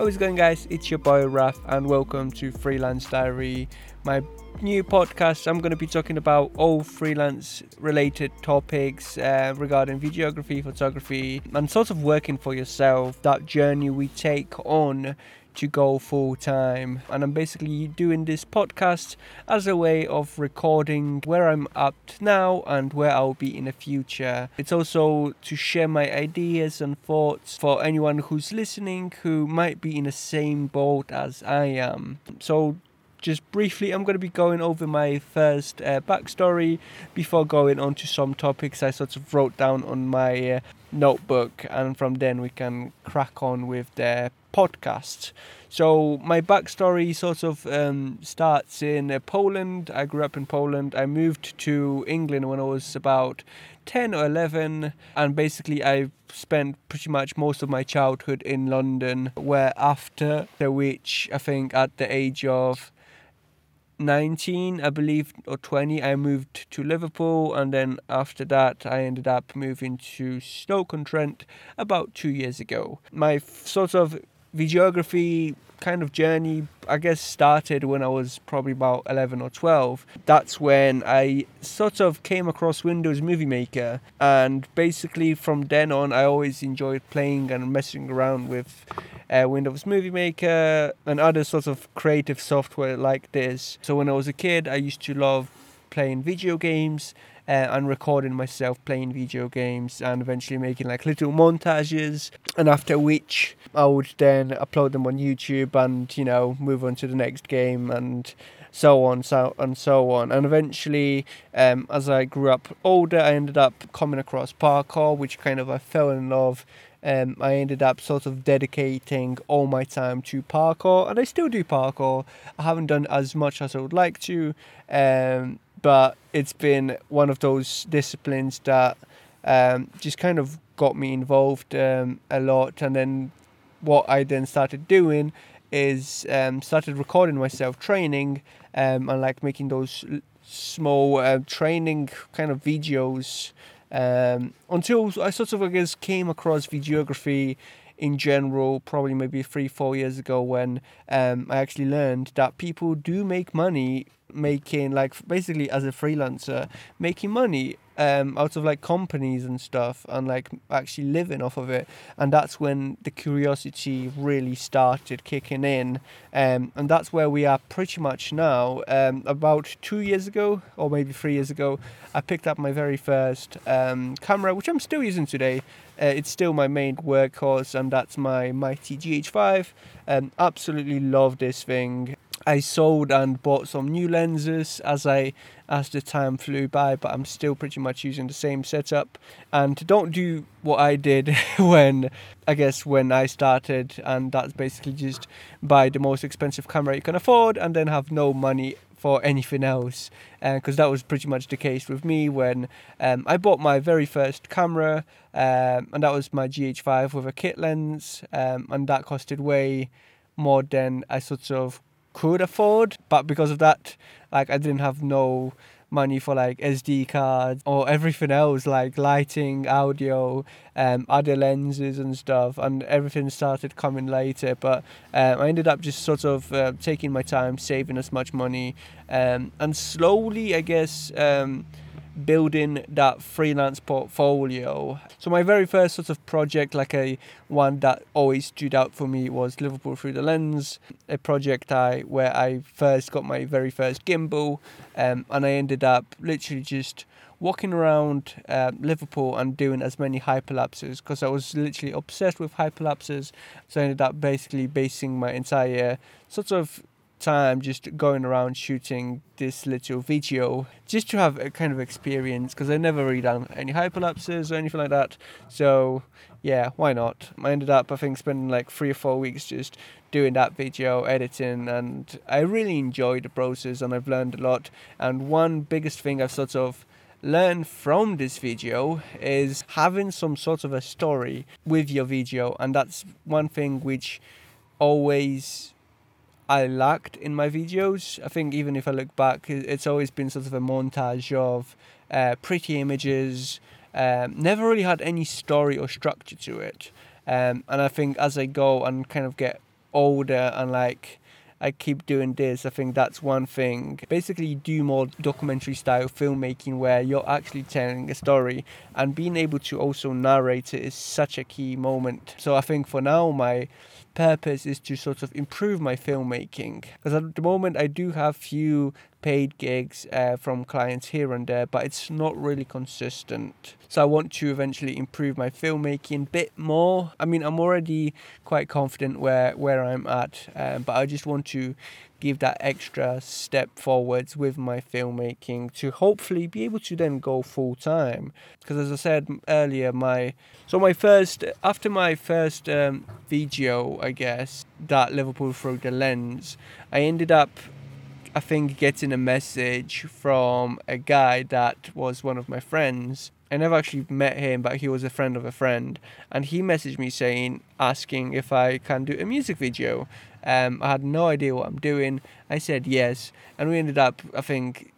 How's it going, guys? It's your boy Raf, and welcome to Freelance Diary, my new podcast. I'm going to be talking about all freelance related topics uh, regarding videography, photography, and sort of working for yourself. That journey we take on to go full time. And I'm basically doing this podcast as a way of recording where I'm at now and where I'll be in the future. It's also to share my ideas and thoughts for anyone who's listening who might be in the same boat as I am. So just briefly, I'm going to be going over my first uh, backstory before going on to some topics I sort of wrote down on my uh, notebook, and from then we can crack on with the podcast. So my backstory sort of um, starts in uh, Poland. I grew up in Poland. I moved to England when I was about 10 or 11 and basically I spent pretty much most of my childhood in London where after which I think at the age of 19 i believe or 20 i moved to liverpool and then after that i ended up moving to stoke-on-trent about two years ago. My sort of videography kind of journey i guess started when i was probably about 11 or 12 that's when i sort of came across windows movie maker and basically from then on i always enjoyed playing and messing around with uh, windows movie maker and other sorts of creative software like this. So when i was a kid i used to love playing video games uh, and recording myself playing video games and eventually making like little montages. And after which I would then upload them on YouTube and you know move on to the next game and so on so and so on. And eventually um, as I grew up older I ended up coming across parkour which kind of I fell in love. Um, I ended up sort of dedicating all my time to parkour and I still do parkour. I haven't done as much as I would like to um, but it's been one of those disciplines that um, just kind of got me involved um, a lot. And then what I then started doing is um, started recording myself training um, and like making those small uh, training kind of videos um, until I sort of I guess came across videography in general, probably maybe three, four years ago, when um, I actually learned that people do make money making, like, basically as a freelancer, making money um, out of like companies and stuff and like actually living off of it. And that's when the curiosity really started kicking in. Um, and that's where we are pretty much now. Um, about two years ago or maybe three years ago i picked up my very first um, camera which i'm still using today. Uh, it's still my main workhorse and that's my mighty gh5 um, absolutely love this thing I sold and bought some new lenses as I as the time flew by, but I'm still pretty much using the same setup. And don't do what I did when I guess when I started, and that's basically just buy the most expensive camera you can afford and then have no money for anything else because uh, that was pretty much the case with me when um, I bought my very first camera um, and that was my GH5 with a kit lens um, and that costed way more than I sort of could afford, but because of that, like I didn't have no money for like SD cards or everything else like lighting, audio, um, other lenses and stuff, and everything started coming later. But um, I ended up just sort of uh, taking my time, saving as much money, um, and slowly, I guess. Um, building that freelance portfolio. So my very first sort of project, like a one that always stood out for me, was Liverpool through the lens, a project I where I first got my very first gimbal, um, and I ended up literally just walking around uh, Liverpool and doing as many hyperlapses because I was literally obsessed with hyperlapses. So I ended up basically basing my entire sort of time just going around shooting this little video just to have a kind of experience because I never really done any hyperlapses or anything like that. So yeah, why not? I ended up I think spending like three or four weeks just doing that video editing and I really enjoyed the process and I've learned a lot. And one biggest thing I've sort of learned from this video is having some sort of a story with your video and that's one thing which always I lacked in my videos. I think even if I look back, it's always been sort of a montage of uh, pretty images. Um, never really had any story or structure to it. Um, and I think as I go and kind of get older and like I keep doing this. I think that's one thing. Basically, do more documentary style filmmaking where you're actually telling a story and being able to also narrate it is such a key moment. So I think for now, my purpose is to sort of improve my filmmaking because at the moment I do have few paid gigs uh, from clients here and there but it's not really consistent. So I want to eventually improve my filmmaking a bit more. I mean I'm already quite confident where where I'm at um, but I just want to give that extra step forwards with my filmmaking to hopefully be able to then go full time. Because as i said earlier my so my first after my first um, video i guess that liverpool through the lens i ended up I think getting a message from a guy that was one of my friends. I never actually met him, but he was a friend of a friend, and he messaged me saying, asking if I can do a music video. Um, I had no idea what I'm doing. I said yes, and we ended up, I think,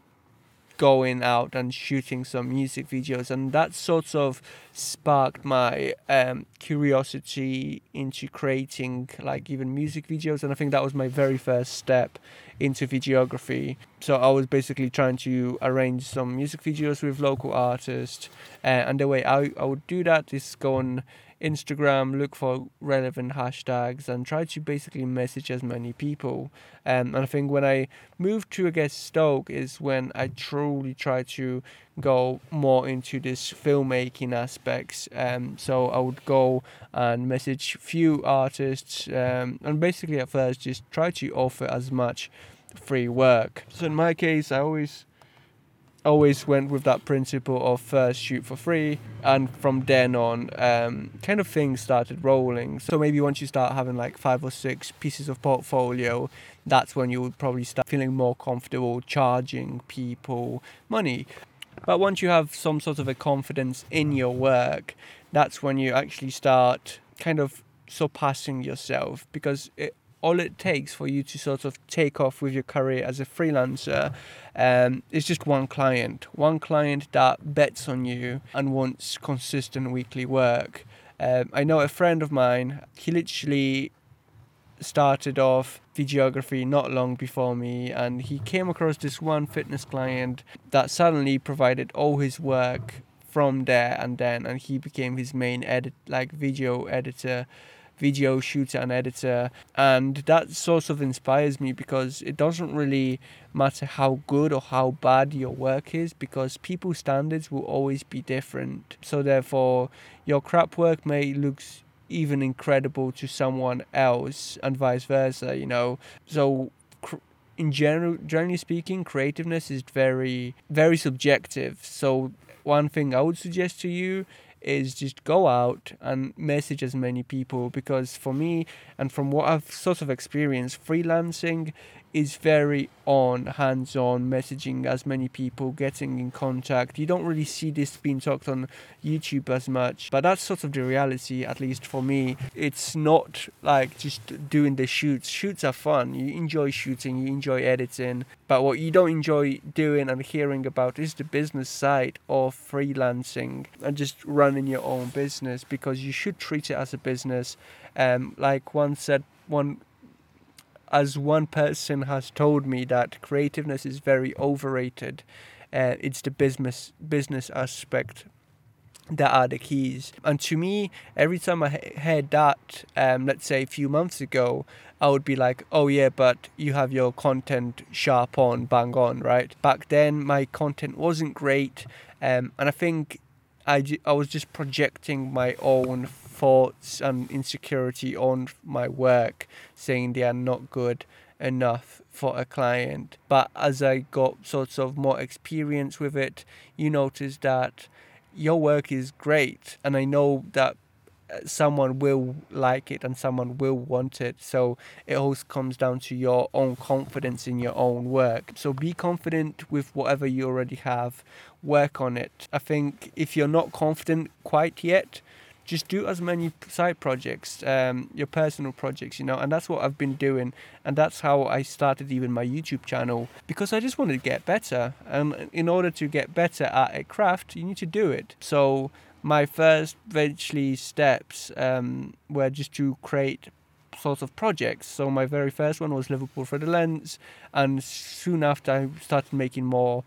going out and shooting some music videos, and that sort of sparked my um, curiosity into creating like even music videos, and I think that was my very first step into videography. So I was basically trying to arrange some music videos with local artists, uh, and the way I, I would do that is go on Instagram, look for relevant hashtags, and try to basically message as many people. Um, and I think when I moved to, I guess, Stoke is when I truly try to go more into this filmmaking aspects. Um, so I would go and message few artists, um, and basically at first just try to offer as much free work. So in my case, I always always went with that principle of first shoot for free and from then on um, kind of things started rolling. So maybe once you start having like five or six pieces of portfolio that's when you would probably start feeling more comfortable charging people money. But once you have some sort of a confidence in your work that's when you actually start kind of surpassing yourself because it, all it takes for you to sort of take off with your career as a freelancer um, is just one client, one client that bets on you and wants consistent weekly work. Um, I know a friend of mine, he literally started off videography not long before me and he came across this one fitness client that suddenly provided all his work from there and then and he became his main edit like video editor video shooter and editor. And that sort of inspires me because it doesn't really matter how good or how bad your work is because people's standards will always be different. So therefore your crap work may look even incredible to someone else and vice versa you know? So in general generally speaking creativeness is very very subjective. So one thing i would suggest to you is just go out and message as many people because for me and from what I've sort of experienced, freelancing is very on hands on messaging as many people getting in contact. You don't really see this being talked on youtube as much but that's sort of the reality at least for me. It's not like just doing the shoots. Shoots are fun. You enjoy shooting you enjoy editing but what you don't enjoy doing and hearing about is the business side of freelancing and just running your own business because you should treat it as a business. Um, like one said one as one person has told me that creativeness is very overrated. Uh, it's the business business aspect that are the keys. And to me, every time I heard that, um, let's say a few months ago, I would be like, oh yeah, but you have your content sharp on, bang on, right? Back then, my content wasn't great, um, and I think I, I was just projecting my own thoughts and insecurity on my work, saying they are not good enough for a client. But as I got sort of more experience with it, you notice that your work is great, and I know that uh, someone will like it and someone will want it. So it all comes down to your own confidence in your own work. So be confident with whatever you already have, work on it. I think if you're not confident quite yet, just do as many side projects, um, your personal projects, you know, and that's what I've been doing, and that's how I started even my YouTube channel because I just wanted to get better, and in order to get better at a craft, you need to do it. So my first eventually steps um, were just to create sorts of projects. So my very first one was Liverpool for the Lens, and soon after I started making more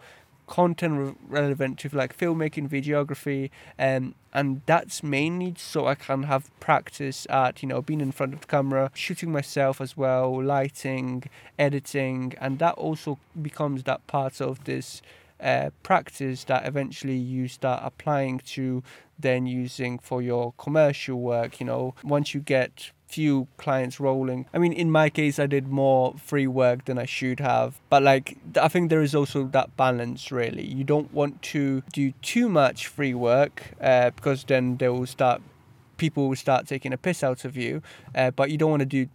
content re- relevant to like filmmaking, videography, um, and that's mainly so I can have practice at you know being in front of the camera, shooting myself as well, lighting, editing, and that also becomes that part of this uh, practice that eventually you start applying to then using for your commercial work. You know, once you get few clients rolling. I mean, in my case, I did more free work than I should have. But like, I think there is also that balance. Really, you don't want to do too much free work uh, because then they will start. People will start taking a piss out of you, uh, but you don't want to do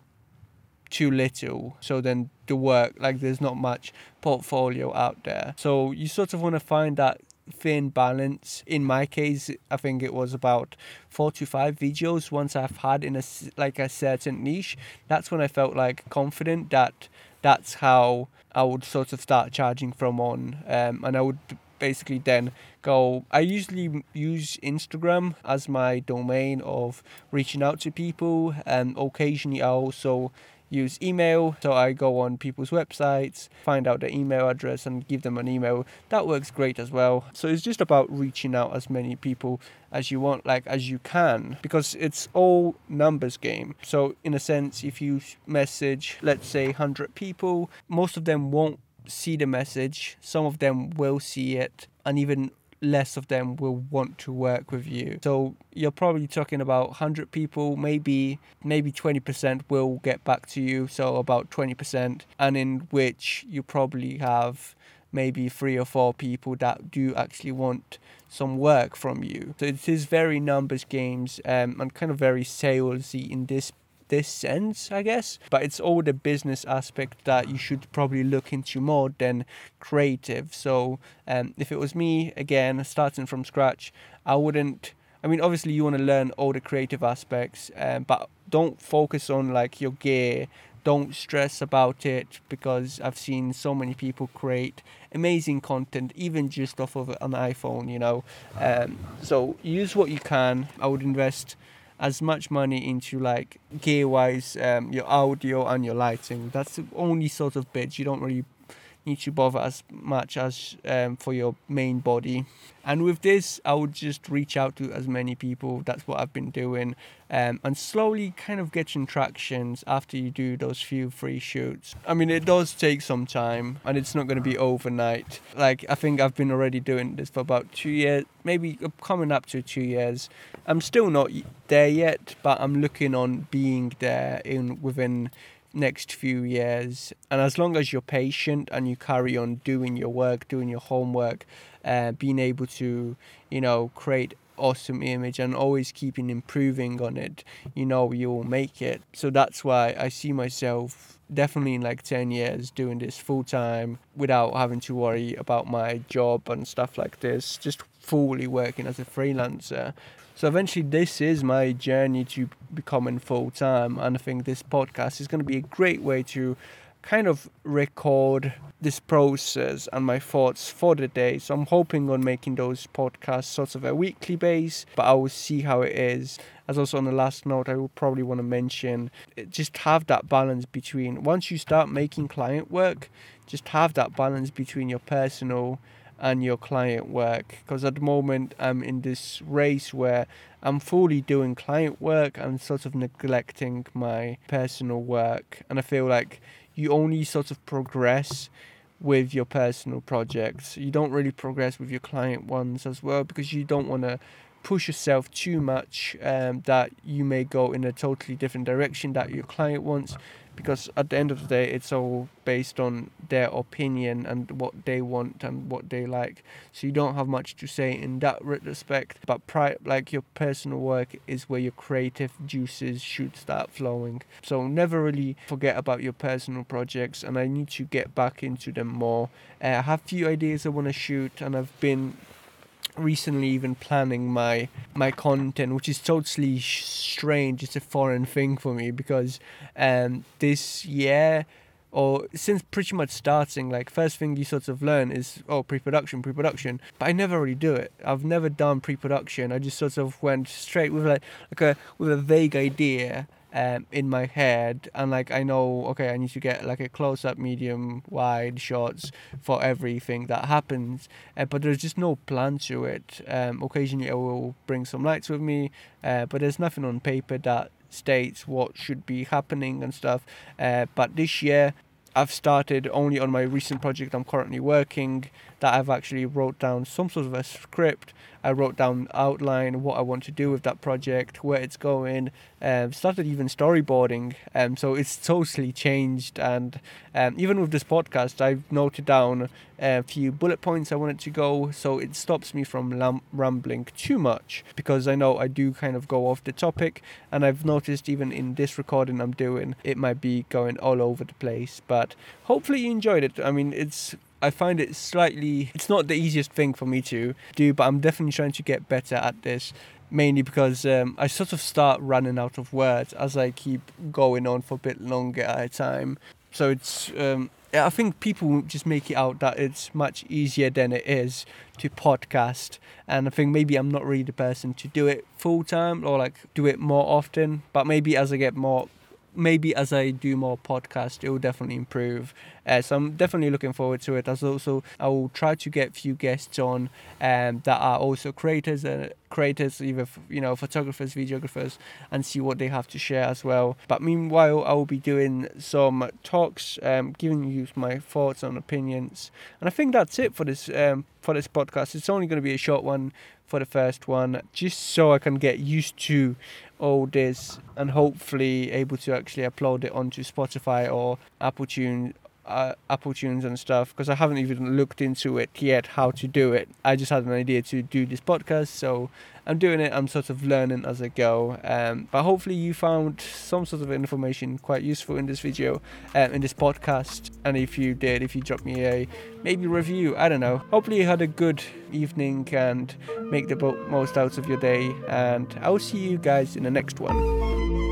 too little. So then the work, like, there's not much portfolio out there. So you sort of want to find that thin balance. In my case, I think it was about four to five videos once I've had in a like a certain niche. That's when I felt like confident that that's how I would sort of start charging from on, um, and I would basically then go. I usually use Instagram as my domain of reaching out to people, and occasionally I also use email. So I go on people's websites, find out their email address, and give them an email. That works great as well. So it's just about reaching out as many people as you want, like as you can, because it's all numbers game. So in a sense, if you message, let's say, 100 people, most of them won't see the message. Some of them will see it, and even less of them will want to work with you. So you're probably talking about 100 people, maybe maybe 20% will get back to you, so about 20%, and in which you probably have maybe three or four people that do actually want some work from you. So it is very numbers games um, and kind of very salesy in this this sense, I guess. But it's all the business aspect that you should probably look into more than creative. So um, if it was me, again, starting from scratch, I wouldn't. I mean, obviously, you want to learn all the creative aspects, um, but don't focus on like your gear. Don't stress about it because I've seen so many people create amazing content, even just off of an iPhone, you know. Um, so use what you can. I would invest as much money into like gear wise, um, your audio and your lighting. That's the only sort of bits you don't really need to bother as much as um, for your main body. And with this, I would just reach out to as many people. That's what I've been doing, um, and slowly kind of getting tractions after you do those few free shoots. I mean, it does take some time, and it's not going to be overnight. Like I think I've been already doing this for about two years, maybe coming up to two years. I'm still not there yet, but I'm looking on being there in within next few years. And as long as you're patient and you carry on doing your work, doing your homework, uh, being able to, you know, create awesome image and always keeping improving on it, you know, you will make it. So that's why I see myself definitely in like 10 years doing this full time without having to worry about my job and stuff like this, just fully working as a freelancer. So eventually, this is my journey to becoming full time, and I think this podcast is going to be a great way to kind of record this process and my thoughts for the day. So I'm hoping on making those podcasts sort of a weekly base, but I will see how it is. As also on the last note, I will probably want to mention eh, just have that balance between once you start making client work, just have that balance between your personal and your client work. Because at the moment I'm in this race where I'm fully doing client work and sort of neglecting my personal work. And I feel like you only sort of progress with your personal projects. You don't really progress with your client ones as well because you don't want to push yourself too much um, that you may go in a totally different direction that your client wants because at the end of the day it's all based on their opinion and what they want and what they like. So you don't have much to say in that respect but pri- like your personal work is where your creative juices should start flowing. So never really forget about your personal projects and i need to get back into them more. Uh, i have few ideas i want to shoot and i've been recently even planning my my content which is totally strange. It's a foreign thing for me because um this year or since pretty much starting like first thing you sort of learn is oh pre-production pre-production. But i never really do it. I've never done pre-production. I just sort of went straight with like like a with a vague idea um, in my head and like I know okay I need to get like a close up medium wide shots for everything that happens uh, but there's just no plan to it. Um, occasionally I will bring some lights with me uh, but there's nothing on paper that states what should be happening and stuff. Uh, but this year I've started only on my recent project I'm currently working that I've actually wrote down some sort of a script. I wrote down outline what I want to do with that project, where it's going. Um, started even storyboarding. Um, so it's totally changed. And um, even with this podcast, I've noted down a few bullet points I wanted to go. So it stops me from lam- rambling too much because I know I do kind of go off the topic. And I've noticed even in this recording I'm doing, it might be going all over the place. But hopefully you enjoyed it. I mean, it's I find it slightly, it's not the easiest thing for me to do, but I'm definitely trying to get better at this. Mainly because um, I sort of start running out of words as I keep going on for a bit longer at a time. So it's, um, I think people just make it out that it's much easier than it is to podcast. And I think maybe I'm not really the person to do it full time or like do it more often. But maybe as I get more maybe as I do more podcasts, it will definitely improve. Uh, so I'm definitely looking forward to it. As also, I will try to get few guests on um, that are also creators, uh, creators, either you know photographers, videographers, and see what they have to share as well. But meanwhile, I will be doing some talks, um, giving you my thoughts and opinions, and I think that's it for this um, for this podcast. It's only going to be a short one for the first one, just so I can get used to all this and hopefully able to actually upload it onto Spotify or Apple Tune uh, Apple Tunes and stuff because I haven't even looked into it yet how to do it. I just had an idea to do this podcast, so I'm doing it. I'm sort of learning as I go. Um, but hopefully you found some sort of information quite useful in this video, um, in this podcast. And if you did, if you dropped me a maybe review, I don't know. Hopefully you had a good evening and make the most out of your day. And I'll see you guys in the next one.